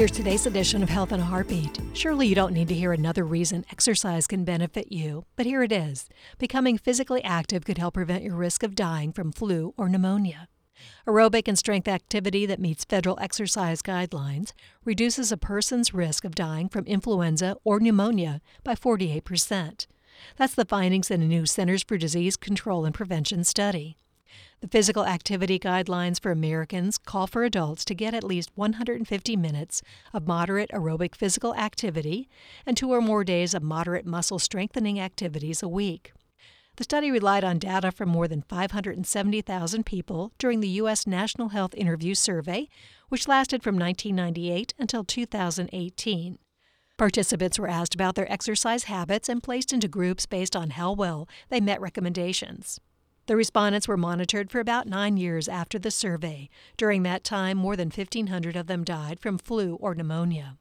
Here's today's edition of Health in a Heartbeat. Surely you don't need to hear another reason exercise can benefit you, but here it is. Becoming physically active could help prevent your risk of dying from flu or pneumonia. Aerobic and strength activity that meets federal exercise guidelines reduces a person's risk of dying from influenza or pneumonia by 48%. That's the findings in a new Centers for Disease Control and Prevention study. The physical activity guidelines for Americans call for adults to get at least 150 minutes of moderate aerobic physical activity and two or more days of moderate muscle strengthening activities a week. The study relied on data from more than 570,000 people during the U.S. National Health Interview Survey, which lasted from 1998 until 2018. Participants were asked about their exercise habits and placed into groups based on how well they met recommendations. The respondents were monitored for about nine years after the survey. During that time, more than 1,500 of them died from flu or pneumonia.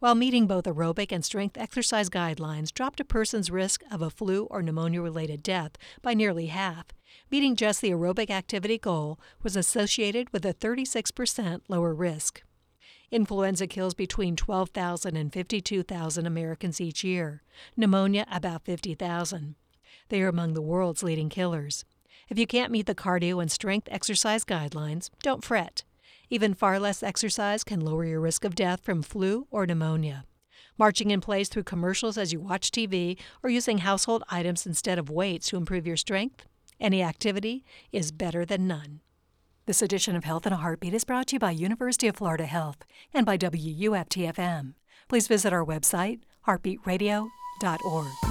While meeting both aerobic and strength exercise guidelines dropped a person's risk of a flu or pneumonia related death by nearly half, meeting just the aerobic activity goal was associated with a 36% lower risk. Influenza kills between 12,000 and 52,000 Americans each year, pneumonia about 50,000. They are among the world's leading killers. If you can't meet the cardio and strength exercise guidelines, don't fret. Even far less exercise can lower your risk of death from flu or pneumonia. Marching in place through commercials as you watch TV or using household items instead of weights to improve your strength, any activity is better than none. This edition of Health in a Heartbeat is brought to you by University of Florida Health and by WUFTFM. Please visit our website, heartbeatradio.org.